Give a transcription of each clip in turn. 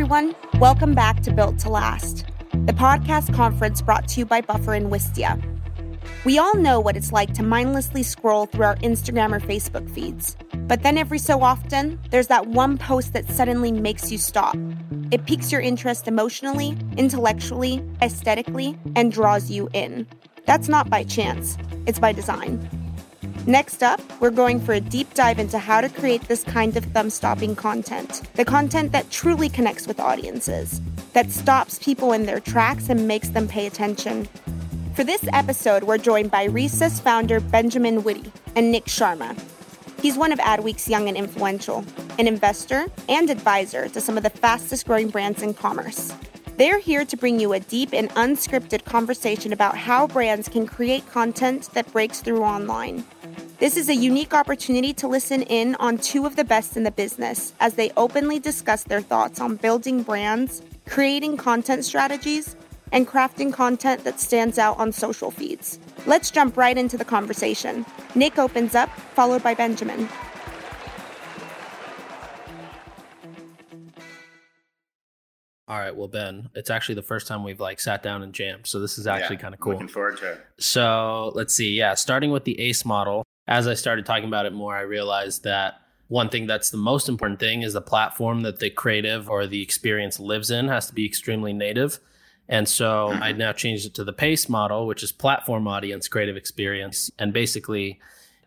everyone. Welcome back to Built to Last, the podcast conference brought to you by Buffer and Wistia. We all know what it's like to mindlessly scroll through our Instagram or Facebook feeds. But then every so often, there's that one post that suddenly makes you stop. It piques your interest emotionally, intellectually, aesthetically, and draws you in. That's not by chance, it's by design. Next up, we're going for a deep dive into how to create this kind of thumb stopping content. The content that truly connects with audiences, that stops people in their tracks and makes them pay attention. For this episode, we're joined by Recess founder Benjamin Witte and Nik Sharma. He's one of Adweek's young and influential, an investor and advisor to some of the fastest growing brands in commerce. They're here to bring you a deep and unscripted conversation about how brands can create content that breaks through online. This is a unique opportunity to listen in on two of the best in the business as they openly discuss their thoughts on building brands, creating content strategies, and crafting content that stands out on social feeds. Let's jump right into the conversation. Nik opens up, followed by Benjamin. All right, well, Ben, it's actually the first time we've like sat down and jammed, so this is actually Yeah, kind of cool. Looking forward to it. So let's see. Yeah, starting with the ACE model, as I started talking about it more, I realized that one thing that's the most important thing is the platform that the creative or the experience lives in has to be extremely native. And so mm-hmm. I now changed it to the PACE model, which is platform audience creative experience. And basically,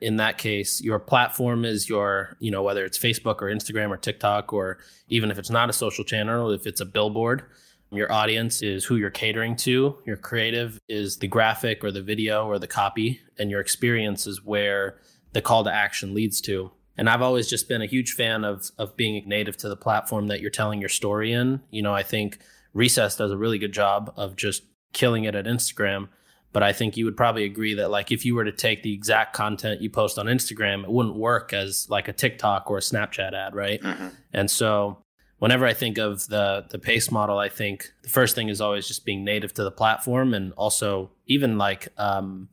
in that case, your platform is your, you know, whether it's Facebook or Instagram or TikTok, or even if it's not a social channel, if it's a billboard, your audience is who you're catering to. Your creative is the graphic or the video or the copy, and your experience is where the call to action leads to. And I've always just been a huge fan of of being native to the platform that you're telling your story in. You know, I think Recess does a really good job of just killing it at Instagram. But I think you would probably agree that like if you were to take the exact content you post on Instagram, it wouldn't work as like a TikTok or a Snapchat ad, right? Mhm. And so whenever I think of the the pace model, I think the first thing is always just being native to the platform, and also even like um,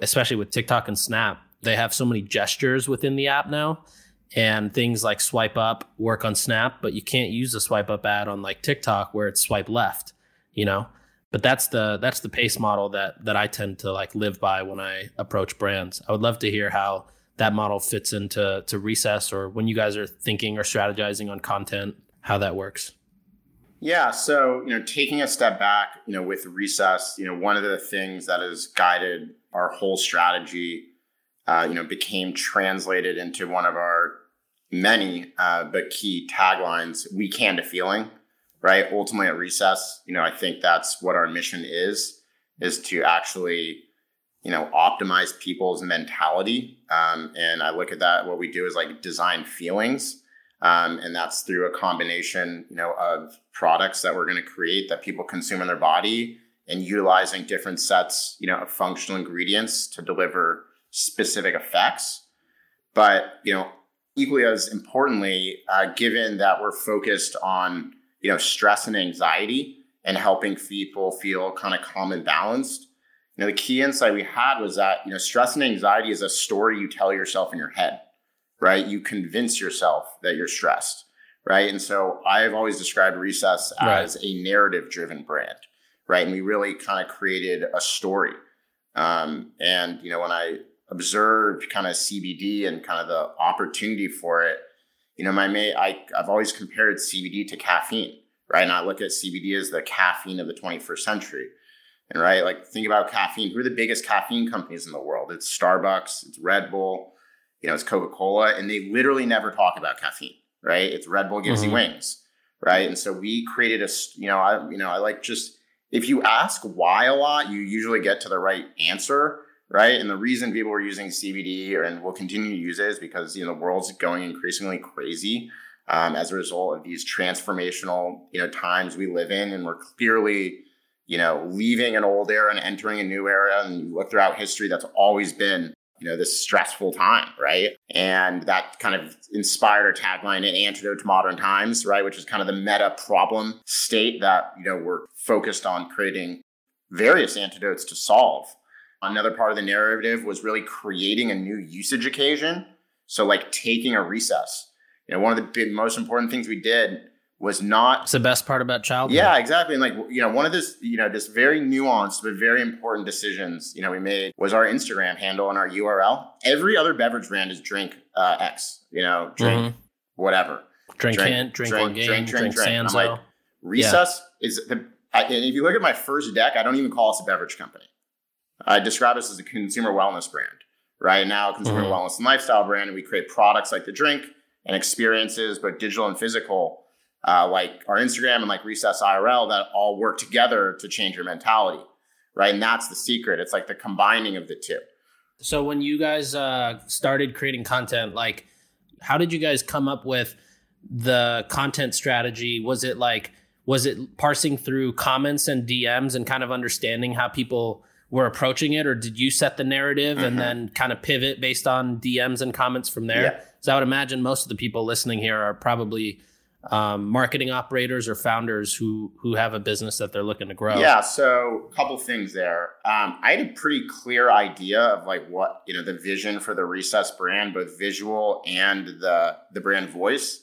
especially with TikTok and Snap, they have so many gestures within the app now, and things like swipe up work on Snap, but you can't use a swipe up ad on like TikTok where it's swipe left, you know. But that's the that's the pace model that that I tend to like live by when I approach brands. I would love to hear how that model fits into to recess or when you guys are thinking or strategizing on content how that works Yeah. So, you know, taking a step back, you know, with recess, you know, one of the things that has guided our whole strategy, uh, you know, became translated into one of our many uh, but key taglines: "We can to feeling." Right. Ultimately, at recess, you know, I think that's what our mission is: is to actually, you know, optimize people's mentality. Um, and I look at that. What we do is like design feelings. Um, and that's through a combination, you know, of products that we're going to create that people consume in their body, and utilizing different sets, you know, of functional ingredients to deliver specific effects. But you know, equally as importantly, uh, given that we're focused on you know stress and anxiety and helping people feel kind of calm and balanced, you know, the key insight we had was that you know stress and anxiety is a story you tell yourself in your head right? You convince yourself that you're stressed, right? And so I've always described Recess as a narrative driven brand, right? And we really kind of created a story. Um, and, you know, when I observed kind of CBD and kind of the opportunity for it, you know, my mate, I, I've always compared CBD to caffeine, right? And I look at CBD as the caffeine of the 21st century. And right, like think about caffeine. Who are the biggest caffeine companies in the world? It's Starbucks, it's Red Bull, you know, it's Coca Cola, and they literally never talk about caffeine, right? It's Red Bull gives Mhm. you wings, right? And so we created a, you know, I, you know, I like just if you ask why a lot, you usually get to the right answer, right? And the reason people are using CBD and will continue to use it is because you know the world's going increasingly crazy um, as a result of these transformational, you know, times we live in, and we're clearly you know, leaving an old era and entering a new era. And you look throughout history, that's always been, you know, this stressful time, right? And that kind of inspired our tagline, an antidote to modern times, right? Which is kind of the meta problem state that, you know, we're focused on creating various antidotes to solve. Another part of the narrative was really creating a new usage occasion. So, like taking a recess. You know, one of the big, most important things we did was not It's the best part about childhood. yeah, exactly. And like, you know, one of this, you know, this very nuanced but very important decisions, you know, we made was our Instagram handle and our URL. Every other beverage brand is drink uh, X, you know, drink Mhm. whatever. Drink, Drink, Hint, drink, drink, Orgain, drink, drink, drink, drink. I'm like, Recess is the, I, and if you look at my first deck, I don't even call us a beverage company. I describe us as a consumer wellness brand. Right now, a consumer Mhm. wellness and lifestyle brand, and we create products like the drink and experiences, both digital and physical, uh, like our Instagram and like Recess IRL, that all work together to change your mentality. Right, and that's the secret. It's like the combining of the two. So when you guys uh, started creating content, like, how did you guys come up with the content strategy? Was it like, was it parsing through comments and DMs and kind of understanding how people were approaching it, or did you set the narrative Mhm. and then kind of pivot based on DMs and comments from there? Yeah. So I would imagine most of the people listening here are probably um, marketing operators or founders who who have a business that they're looking to grow. Yeah, so a couple things there. Um, I had a pretty clear idea of like what you know the vision for the Recess brand, both visual and the the brand voice.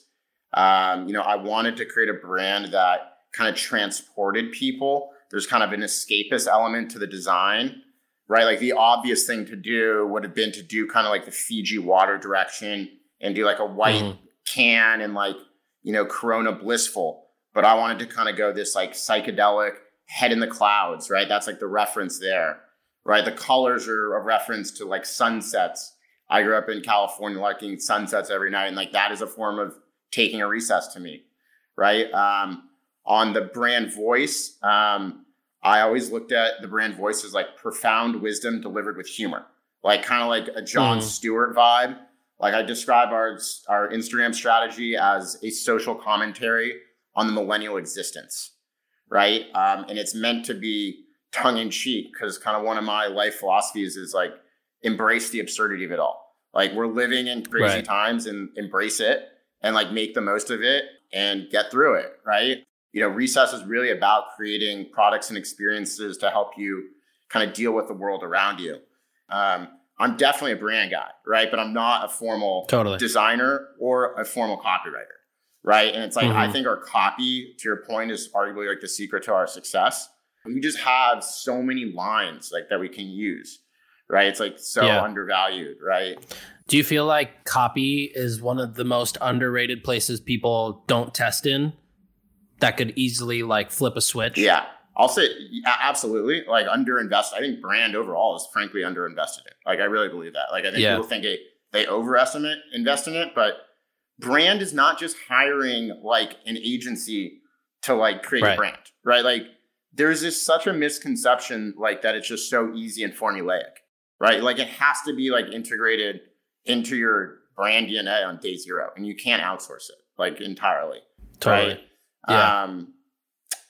Um, you know, I wanted to create a brand that kind of transported people. There's kind of an escapist element to the design, right? Like the obvious thing to do would have been to do kind of like the Fiji water direction and do like a white Mhm. can and like you know Corona blissful. But I wanted to kind of go this like psychedelic head in the clouds, right? That's like the reference there, right? The colors are a reference to like sunsets. I grew up in California liking sunsets every night, and like that is a form of taking a recess to me, right? Um, on the brand voice, um, I always looked at the brand voice as like profound wisdom delivered with humor, like kind of like a Jon Mhm. Stewart vibe. Like I describe our our Instagram strategy as a social commentary on the millennial existence, right? Um, and it's meant to be tongue in cheek because kind of one of my life philosophies is like embrace the absurdity of it all. Like we're living in crazy Right. times and embrace it and like make the most of it and get through it, right? You know, Recess is really about creating products and experiences to help you kind of deal with the world around you. Um, I'm definitely a brand guy, right? But I'm not a formal Totally. designer or a formal copywriter, right? And it's like I Mhm. think our copy, to your point, is arguably like the secret to our success. We just have so many lines like that we can use, right? It's like so Yeah. undervalued, right? Do you feel like copy is one of the most underrated places people don't test in that could easily like flip a switch? Yeah. I'll say absolutely. Like underinvest. I think brand overall is frankly underinvested in. Like I really believe that. Like I think Yeah. people think it, they overestimate invest in it, but brand is not just hiring like an agency to like create Right. a brand, right? Like there's this such a misconception like that it's just so easy and formulaic, right? Like it has to be like integrated into your brand DNA on day zero, and you can't outsource it like entirely. Totally. Right? Yeah. Um,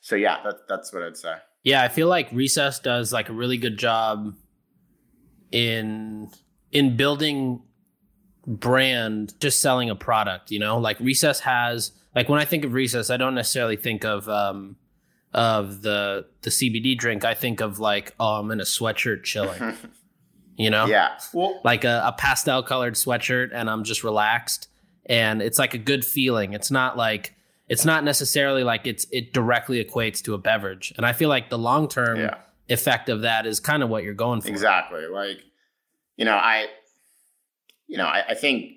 so yeah, that, that's what I'd say. Yeah, I feel like Recess does like a really good job in in building brand just selling a product, you know? Like Recess has like when I think of Recess, I don't necessarily think of um of the the CBD drink. I think of like, oh, I'm in a sweatshirt chilling, you know? Yeah. Well, like a, a pastel colored sweatshirt and I'm just relaxed and it's like a good feeling. It's not like it's not necessarily like it's it directly equates to a beverage. And I feel like the long term yeah, effect of that is kind of what you're going for. exactly. Like, you know, I, you know, I, I think,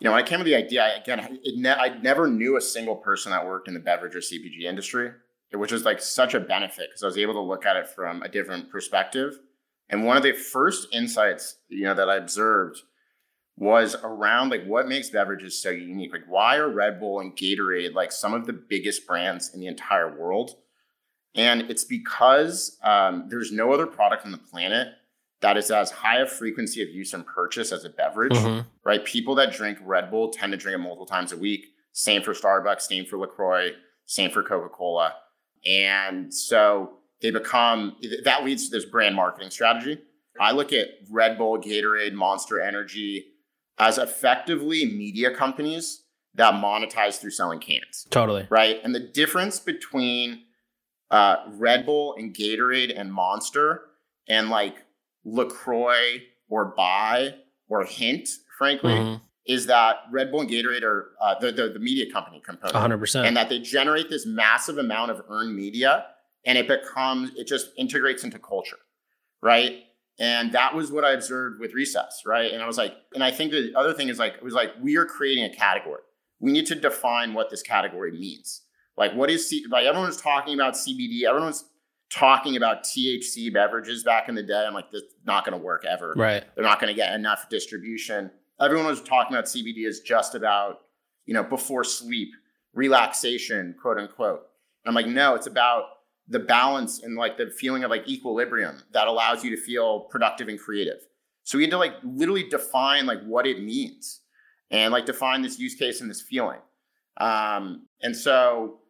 you know, when I came with the idea, I, again, it ne- I never knew a single person that worked in the beverage or CPG industry, which was like such a benefit because I was able to look at it from a different perspective. And one of the first insights, you know, that I observed was around like what makes beverages so unique. Like, why are Red Bull and Gatorade like some of the biggest brands in the entire world? And it's because um, there's no other product on the planet that is as high a frequency of use and purchase as a beverage, Mhm. right? People that drink Red Bull tend to drink it multiple times a week. Same for Starbucks, same for LaCroix, same for Coca Cola. And so they become, that leads to this brand marketing strategy. I look at Red Bull, Gatorade, Monster Energy as effectively media companies that monetize through selling cans Totally. right? And the difference between uh, Red Bull and Gatorade and Monster and like LaCroix or Bai or Hint, frankly, Mhm. is that Red Bull and Gatorade are uh, the, the, the media company component, 100%. and that they generate this massive amount of earned media, and it becomes it just integrates into culture, right? And that was what I observed with Recess, right? And I was like, and I think the other thing is like, it was like we are creating a category. We need to define what this category means. Like, what is C- like everyone's talking about CBD, everyone's talking about THC beverages back in the day. I'm like, this is not going to work ever. right. They're not going to get enough distribution. Everyone was talking about CBD as just about, you know, before sleep, relaxation, quote unquote. And I'm like, no, it's about the balance and like the feeling of like equilibrium that allows you to feel productive and creative. So we had to like literally define like what it means and like define this use case and this feeling. Um, and so,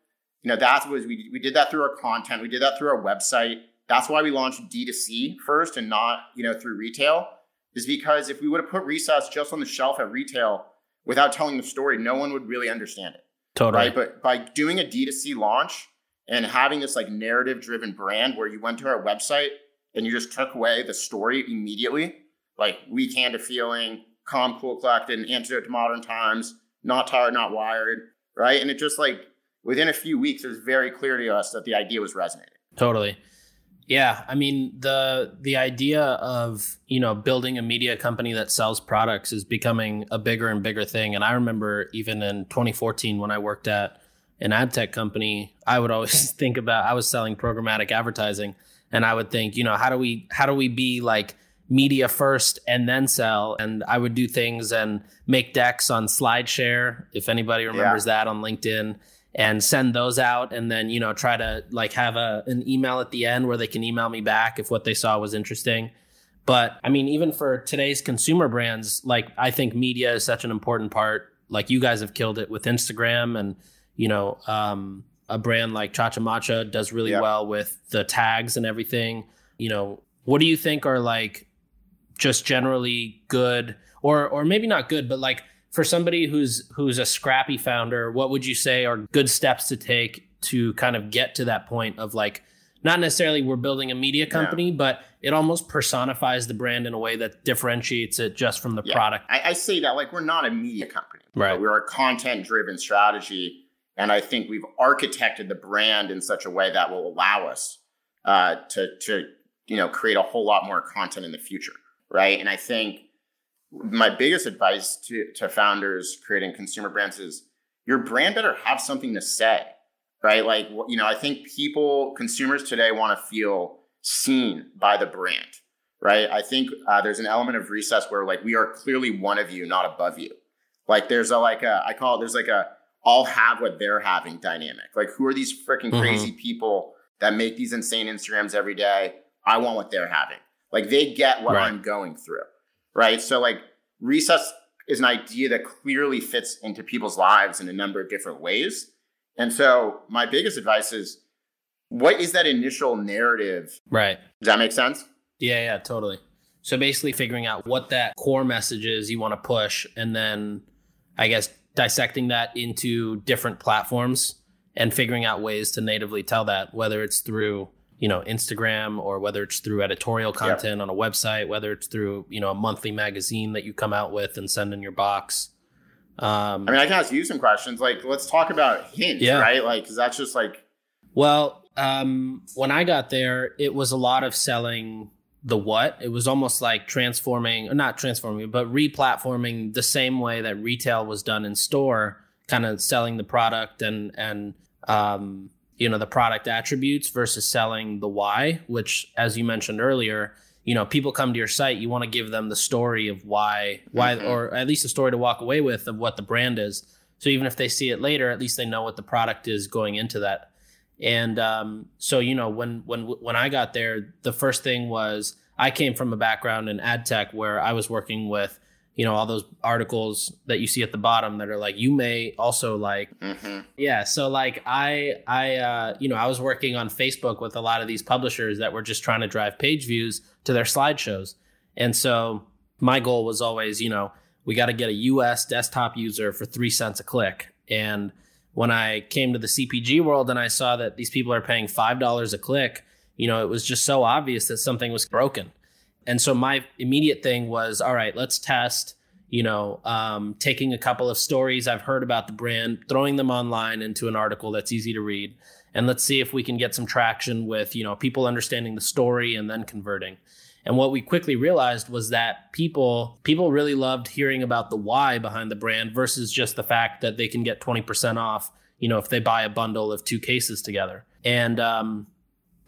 you know, that was we, we did that through our content. We did that through our website. That's why we launched D2C first and not, you know, through retail is because if we would have put Recess just on the shelf at retail without telling the story, no one would really understand it. Totally. Right. But by doing a D2C launch and having this like narrative driven brand where you went to our website and you just took away the story immediately, like we canned a feeling, calm, cool, collected, an antidote to modern times, not tired, not wired. Right. And it just like within a few weeks, it was very clear to us that the idea was resonating. Totally. Yeah, I mean the the idea of you know building a media company that sells products is becoming a bigger and bigger thing. And I remember even in 2014 when I worked at an ad tech company, I would always think about I was selling programmatic advertising, and I would think, you know, how do we how do we be like media first and then sell? And I would do things and make decks on SlideShare, if anybody remembers that on LinkedIn and send those out and then you know try to like have a an email at the end where they can email me back if what they saw was interesting. But i mean even for today's consumer brands like i think media is such an important part. Like you guys have killed it with instagram and you know um, a brand like chacha matcha does really Yeah. well with the tags and everything you know what do you think are like just generally good or or maybe not good but like for somebody who's who's a scrappy founder what would you say are good steps to take to kind of get to that point of like not necessarily we're building a media company but it almost personifies the brand in a way that differentiates it just from the Yeah. product I, I say that like we're not a media company. Right. We're a content driven strategy. And I think we've architected the brand in such a way that will allow us uh, to, to, you know, create a whole lot more content in the future. Right. And I think my biggest advice to, to founders creating consumer brands is your brand better have something to say. Right. Like, you know, I think people, consumers today want to feel seen by the brand right? I think uh, there's an element of recess where like we are clearly one of you, not above you. Like there's a like a I call it there's like a I'll have what they're having dynamic. Like who are these freaking Mhm. crazy people that make these insane Instagrams every day? I want what they're having. Like they get what Right. I'm going through, right? So like recess is an idea that clearly fits into people's lives in a number of different ways. And so my biggest advice is what is that initial narrative? right Does that make sense? yeah yeah totally so basically figuring out what that core message is you want to push and then i guess dissecting that into different platforms and figuring out ways to natively tell that whether it's through you know instagram or whether it's through editorial content on a website whether it's through you know a monthly magazine that you come out with and send in your box um, I mean, I can ask you some questions. Like, let's talk about Hinge, Yeah. right? Like, because that's just like, Well, um, when I got there, it was a lot of selling the what. It was almost like transforming, or not transforming, but replatforming the same way that retail was done in store, kind of selling the product and and um, you know the product attributes versus selling the why. Which, as you mentioned earlier, you know people come to your site, you want to give them the story of why, why, Mhm. or at least a story to walk away with of what the brand is. So even if they see it later, at least they know what the product is going into that. And um, so you know when when when I got there, the first thing was I came from a background in ad tech where I was working with you know all those articles that you see at the bottom that are like you may also like. Mhm. yeah so like i i uh you know i was working on facebook with a lot of these publishers that were just trying to drive page views to their slideshows. And so my goal was always you know we got to get a us desktop user for three cents a click. And when i came to the cpg world and i saw that these people are paying five dollars a click you know it was just so obvious that something was broken and so my immediate thing was all right let's test you know, um, taking a couple of stories I've heard about the brand, throwing them online into an article that's easy to read, and let's see if we can get some traction with, you know, people understanding the story and then converting. And what we quickly realized was that people people really loved hearing about the why behind the brand versus just the fact that they can get 20% off, you know, if they buy a bundle of two cases together. And um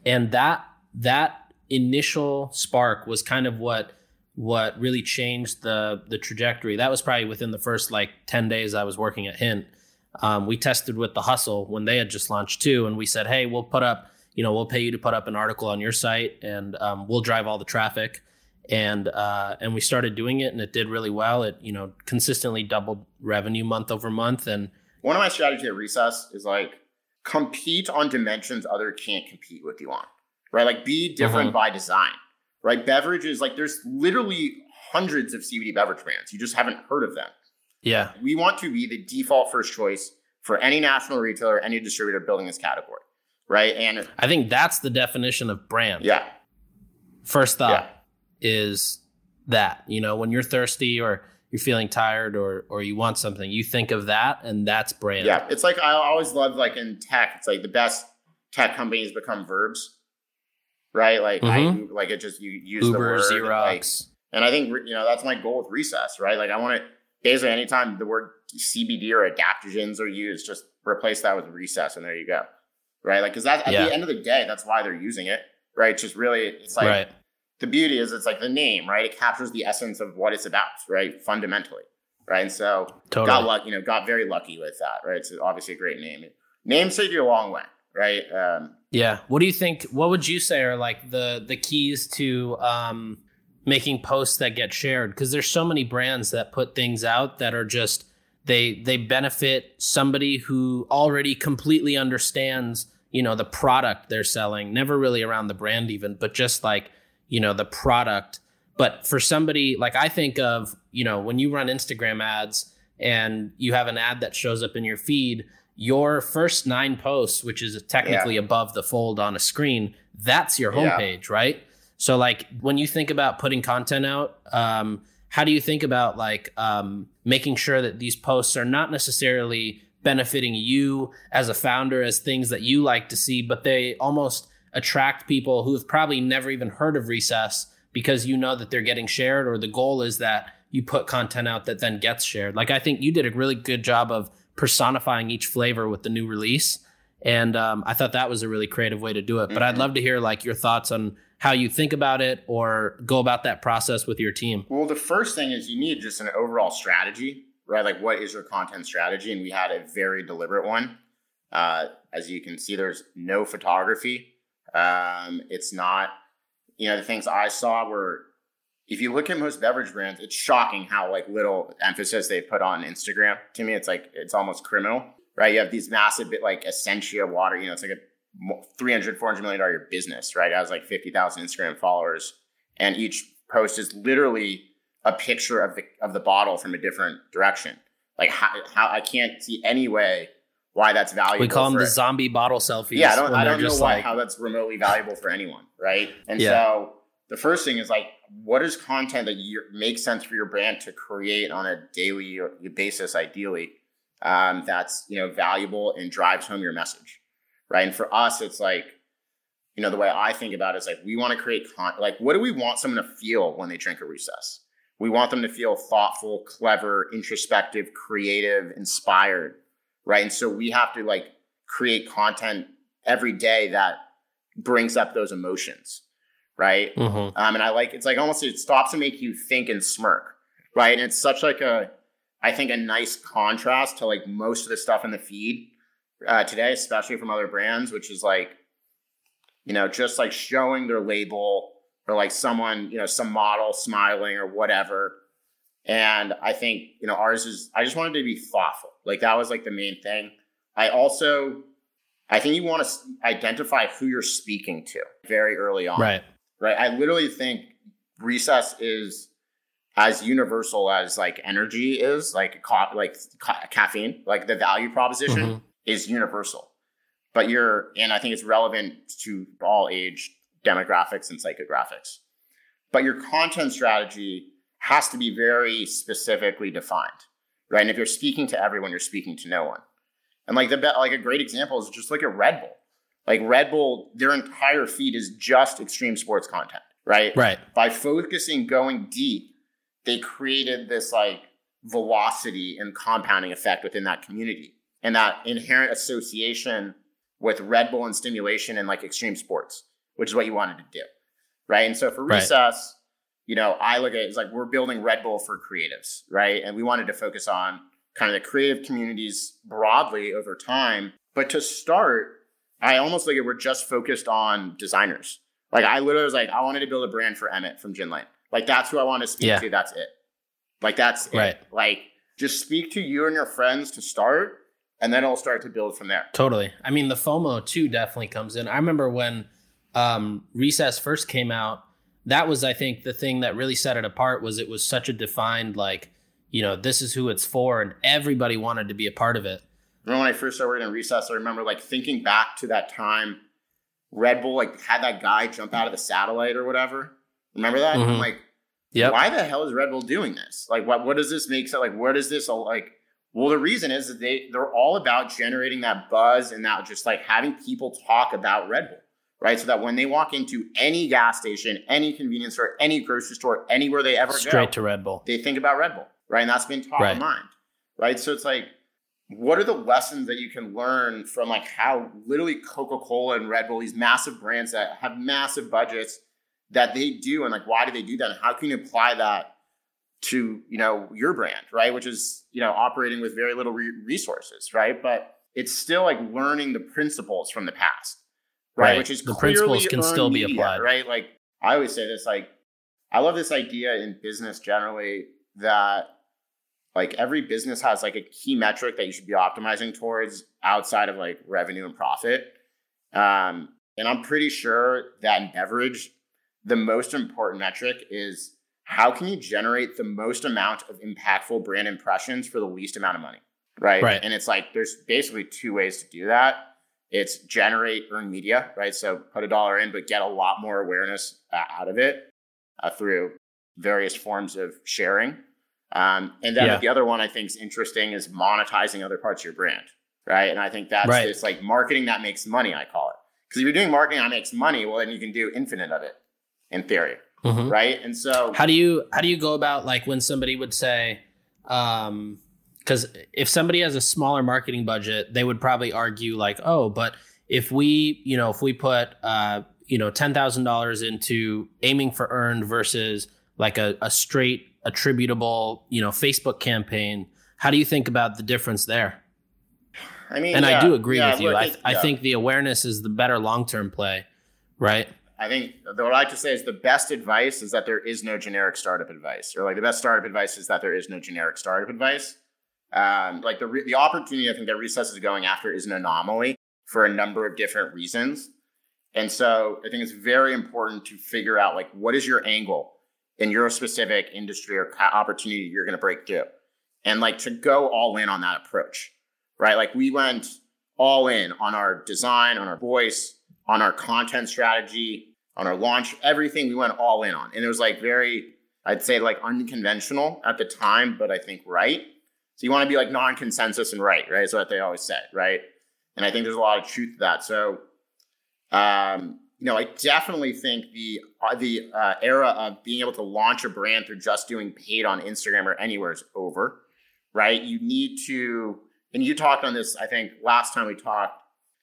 and that that initial spark was kind of what what really changed the the trajectory. That was probably within the first like 10 days I was working at Hint. Um, we tested with the hustle when they had just launched too, and we said, hey, we'll put up, you know, we'll pay you to put up an article on your site, and um, we'll drive all the traffic. And uh, and we started doing it, and it did really well. It you know consistently doubled revenue month over month. And one of my strategies at Recess is like compete on dimensions other can't compete with you on, right? Like be different uh-huh. by design right? Beverages, like there's literally hundreds of CBD beverage brands. You just haven't heard of them. Yeah. We want to be the default first choice for any national retailer, any distributor building this category, right? And I think that's the definition of brand. Yeah. First thought yeah. is that, you know, when you're thirsty or you're feeling tired or or you want something, you think of that and that's brand. Yeah. It's like I always love like in tech, it's like the best tech companies become verbs right? Like mm-hmm. I like it just you use Uber, the word Xerox. Like, and I think you know that's my goal with recess, right? Like I want to basically anytime the word CBD or adaptogens are used, just replace that with recess, and there you go, right? Like because that at yeah. the end of the day, that's why they're using it, right? It's just really it's like right. the beauty is it's like the name, right? It captures the essence of what it's about, right? Fundamentally, right? And so totally. got lucky, you know, got very lucky with that, right? It's obviously a great name. Name saved you a long way, right? Um, yeah. What do you think? What would you say are like the the keys to um, making posts that get shared? Because there's so many brands that put things out that are just they they benefit somebody who already completely understands you know the product they're selling. Never really around the brand even, but just like you know the product. But for somebody like I think of you know when you run Instagram ads and you have an ad that shows up in your feed your first nine posts, which is technically yeah. above the fold on a screen, that's your homepage, yeah. right? So like when you think about putting content out, um, how do you think about like um, making sure that these posts are not necessarily benefiting you as a founder as things that you like to see, but they almost attract people who have probably never even heard of Recess because you know that they're getting shared, or the goal is that you put content out that then gets shared. Like I think you did a really good job of personifying each flavor with the new release. And um, I thought that was a really creative way to do it. But mm-hmm. I'd love to hear like your thoughts on how you think about it or go about that process with your team. Well, the first thing is you need just an overall strategy, right? Like, what is your content strategy? And we had a very deliberate one. Uh, as you can see, there's no photography. Um, it's not, you know, the things I saw were if you look at most beverage brands, it's shocking how like little emphasis they put on Instagram. To me, it's like it's almost criminal, right? You have these massive bit like Essentia water, you know, it's like a 300, 400 million dollar business, right? i has like 50,000 Instagram followers. And each post is literally a picture of the, of the bottle from a different direction. Like how, how I can't see any way why that's valuable. We call them the zombie bottle selfies. Yeah, I don't, I don't know why, like... how that's remotely valuable for anyone, right? And yeah. so the first thing is like what is content that you makes sense for your brand to create on a daily basis ideally um, that's you know valuable and drives home your message right and for us it's like you know the way i think about it is like we want to create content like what do we want someone to feel when they drink a recess we want them to feel thoughtful clever introspective creative inspired right and so we have to like create content every day that brings up those emotions right? Mm-hmm. Um, and I like it's like almost it stops to make you think and smirk, right? And it's such like a I think a nice contrast to like most of the stuff in the feed uh, today, especially from other brands, which is like you know just like showing their label or like someone you know some model smiling or whatever. And I think you know ours is I just wanted to be thoughtful. Like that was like the main thing. I also I think you want to identify who you're speaking to very early on. Right right? I literally think recess is as universal as like energy is, like ca- like ca- caffeine, like the value proposition mm-hmm. Is universal. But you're, and I think it's relevant to all age demographics and psychographics. But your content strategy has to be very specifically defined, right? And if you're speaking to everyone, you're speaking to no one. And like the like a great example is just look at Red Bull. Like Red Bull, their entire feed is just extreme sports content, right? Right. By focusing, going deep, they created this like velocity and compounding effect within that community and that inherent association with Red Bull and stimulation and like extreme sports, which is what you wanted to do. Right. And so for Right. recess, you know, I look at it as like we're building Red Bull for creatives, right? And we wanted to focus on kind of the creative communities broadly over time. But to start, I almost like it we're just focused on designers. Like I literally was like, I wanted to build a brand for Emmett from Gin Lane. Like that's who I want to speak Yeah. to. That's it. Like that's it. Right. Like just speak to you and your friends to start, and then it'll start to build from there. Totally. I mean, the FOMO too definitely comes in. I remember when um, Recess first came out. That was, I think, the thing that really set it apart was it was such a defined, like, you know, this is who it's for, and everybody wanted to be a part of it. Remember when I first started working in recess, I remember like thinking back to that time Red Bull like had that guy jump out of the satellite or whatever. Remember that? I'm Mhm. like, yeah. why the hell is Red Bull doing this? Like, what what does this make sense? Like, where does this all like? Well, the reason is that they they're all about generating that buzz and that just like having people talk about Red Bull, right? So that when they walk into any gas station, any convenience store, any grocery store, anywhere they ever go, Straight to Red Bull. they think about Red Bull, right? And that's been top Right. of mind, right? So it's like, what are the lessons that you can learn from like how literally Coca Cola and Red Bull, these massive brands that have massive budgets, that they do, and like why do they do that? And how can you apply that to you know your brand, right? Which is you know operating with very little re- resources, right? But it's still like learning the principles from the past, right? Right. Which is The principles can still be applied. right? Like I always say this, like I love this idea in business generally that like every business has like a key metric that you should be optimizing towards outside of like revenue and profit. Um, and I'm pretty sure that in beverage, the most important metric is how can you generate the most amount of impactful brand impressions for the least amount of money, right? Right. And it's like there's basically two ways to do that. It's generate earned media, right? So put a dollar in, but get a lot more awareness uh, out of it uh, through various forms of sharing. Um, and then Yeah. the other one I think is interesting is monetizing other parts of your brand, right? And I think that's Right. this like marketing that makes money, I call it. Because if you're doing marketing that makes money, well, then you can do infinite of it in theory, Mhm. right? And so, How do you how do you go about like when somebody would say, um, because if somebody has a smaller marketing budget, they would probably argue like, oh, but if we, you know, if we put, uh, you know, ten thousand dollars into aiming for earned versus like a, a straight attributable, you know, Facebook campaign, how do you think about the difference there? I mean, And I do agree yeah, with you. I, it- I think the awareness is the better long term play, right? I think what I like to say is the best advice is that there is no generic startup advice, or like the best startup advice is that there is no generic startup advice. Um, like the re- the opportunity I think that Recess is going after is an anomaly for a number of different reasons, and so I think it's very important to figure out like what is your angle in your specific industry or opportunity you're going to break through, and like to go all in on that approach, right? Like we went all in on our design, on our voice, on our content strategy, on our launch, everything we went all in on. And it was like very, I'd say like unconventional at the time, but I think right. So you want to be like non-consensus and right, right? Is what they always say, right? And I think there's a lot of truth to that. So, um, you know, I definitely think the uh, the uh, era of being able to launch a brand through just doing paid on Instagram or anywhere is over, right? You need to, and you talked on this, I think last time we talked,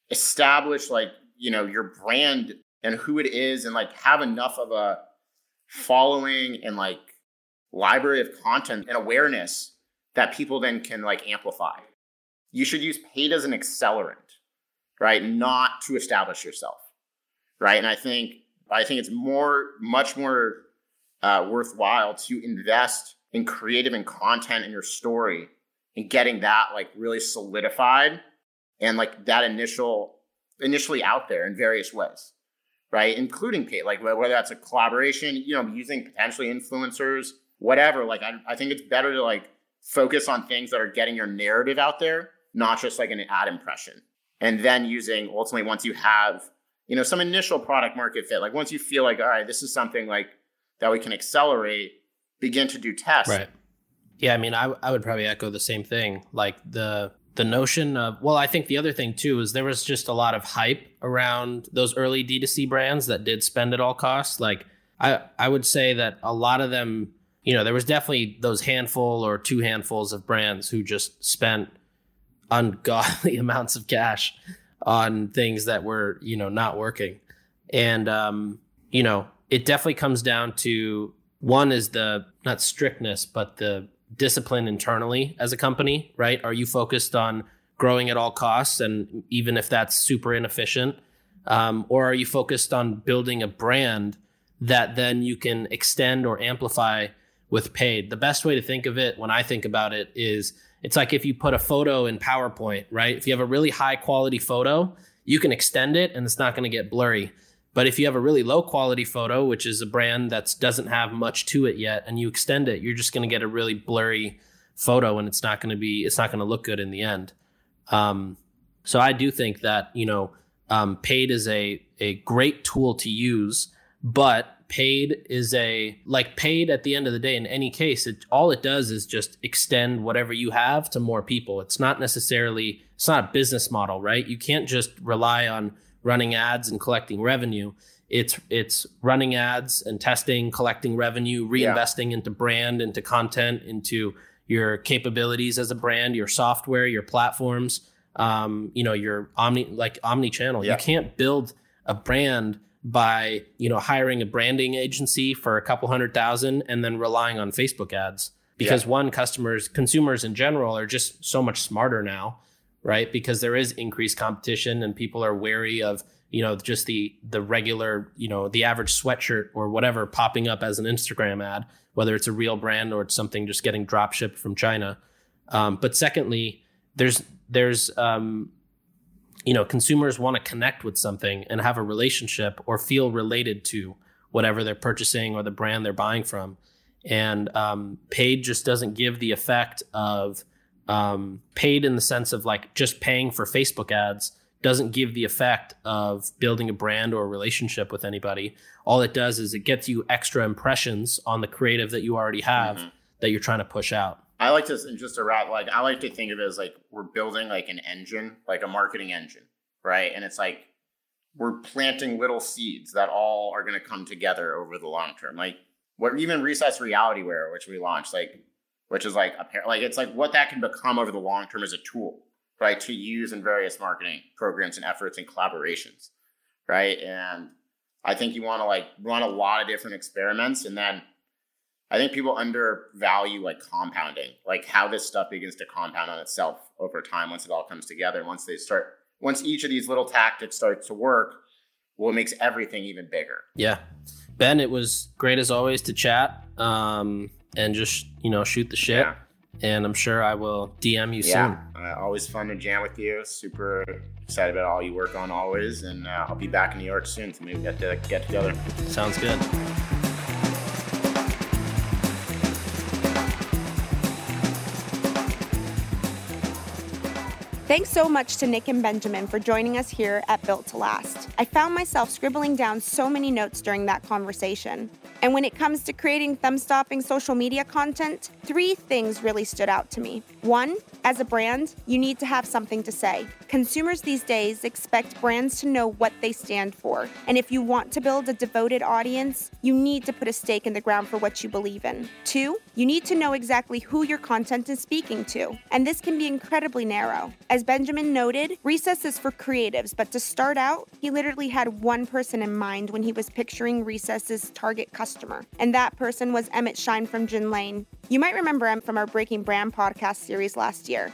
establish like you know your brand and who it is and like have enough of a following and like library of content and awareness that people then can like amplify. You should use paid as an accelerant right? Not to establish yourself right? And i think i think it's more much more uh, worthwhile to invest in creative and content in your story and getting that like really solidified and like that initial initially out there in various ways right including paid like whether that's a collaboration you know using potentially influencers whatever like I, I think it's better to like focus on things that are getting your narrative out there not just like an ad impression and then using ultimately once you have you know some initial product market fit like once you feel like all right this is something like that we can accelerate begin to do tests. Right. Yeah, I mean, I, I would probably echo the same thing. Like the the notion of well, I think the other thing too is there was just a lot of hype around those early D2C brands that did spend at all costs. Like I I would say that a lot of them, you know, there was definitely those handful or two handfuls of brands who just spent ungodly amounts of cash on things that were, you know, not working. And um, you know, it definitely comes down to one is the not strictness, but the discipline internally as a company, right? Are you focused on growing at all costs, and even if that's super inefficient, um, or are you focused on building a brand that then you can extend or amplify with paid? The best way to think of it, when I think about it, is it's like if you put a photo in PowerPoint, right? If you have a really high quality photo, you can extend it and it's not going to get blurry. But if you have a really low quality photo, which is a brand that doesn't have much to it yet, and you extend it, you're just going to get a really blurry photo, and it's not going to be it's not going to look good in the end. Um, so I do think that you know um, paid is a a great tool to use, but paid is a like paid at the end of the day in any case it all it does is just extend whatever you have to more people it's not necessarily it's not a business model right you can't just rely on running ads and collecting revenue. It's it's running ads and testing, collecting revenue, reinvesting yeah. into brand, into content, into your capabilities as a brand, your software, your platforms, um, you know, your omni like omni channel. Yeah. You can't build a brand by you know hiring a branding agency for a couple hundred thousand and then relying on Facebook ads because yeah. one customers consumers in general are just so much smarter now right? Because there is increased competition and people are wary of, you know, just the the regular, you know, the average sweatshirt or whatever popping up as an Instagram ad, whether it's a real brand or it's something just getting drop shipped from China. Um, but secondly, there's there's um, you know, consumers want to connect with something and have a relationship or feel related to whatever they're purchasing or the brand they're buying from. And um, paid just doesn't give the effect of um, paid in the sense of like just paying for Facebook ads doesn't give the effect of building a brand or a relationship with anybody. All it does is it gets you extra impressions on the creative that you already have mm-hmm. that you're trying to push out. I like to just to wrap like I like to think of it as like we're building like an engine, like a marketing engine, right? And it's like we're planting little seeds that all are going to come together over the long term. Like what even Recess Reality Wear, which we launched, like which is like a like it's like what that can become over the long term as a tool, right, to use in various marketing programs and efforts and collaborations, right? And I think you want to like run a lot of different experiments, and then I think people undervalue like compounding, like how this stuff begins to compound on itself over time once it all comes together. Once they start, once each of these little tactics starts to work, well, it makes everything even bigger. Yeah. Ben, it was great as always to chat. Um, and just you know shoot the shit. Yeah. And I'm sure I will DM you yeah. soon. Uh, always fun to jam with you. Super excited about all you work on always, and uh, I'll be back in New York soon, so maybe we get to get together. Sounds good. Thanks so much to Nik and Benjamin for joining us here at Built to Last. I found myself scribbling down so many notes during that conversation. And when it comes to creating thumb stopping social media content, three things really stood out to me. One, as a brand, you need to have something to say. Consumers these days expect brands to know what they stand for. And if you want to build a devoted audience, you need to put a stake in the ground for what you believe in. Two, you need to know exactly who your content is speaking to. And this can be incredibly narrow. As Benjamin noted, Recess is for creatives, but to start out, he literally had one person in mind when he was picturing Recess's target customer. And that person was Emmett Shine from Gin Lane. You might remember him from our Breaking Brand podcast series last year.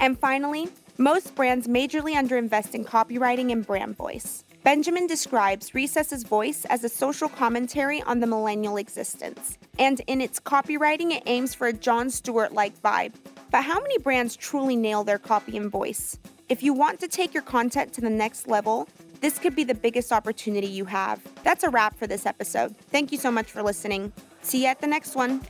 And finally, most brands majorly underinvest in copywriting and brand voice. Benjamin describes Recess's voice as a social commentary on the millennial existence. And in its copywriting, it aims for a Jon Stewart like vibe. But how many brands truly nail their copy and voice? If you want to take your content to the next level, this could be the biggest opportunity you have. That's a wrap for this episode. Thank you so much for listening. See you at the next one.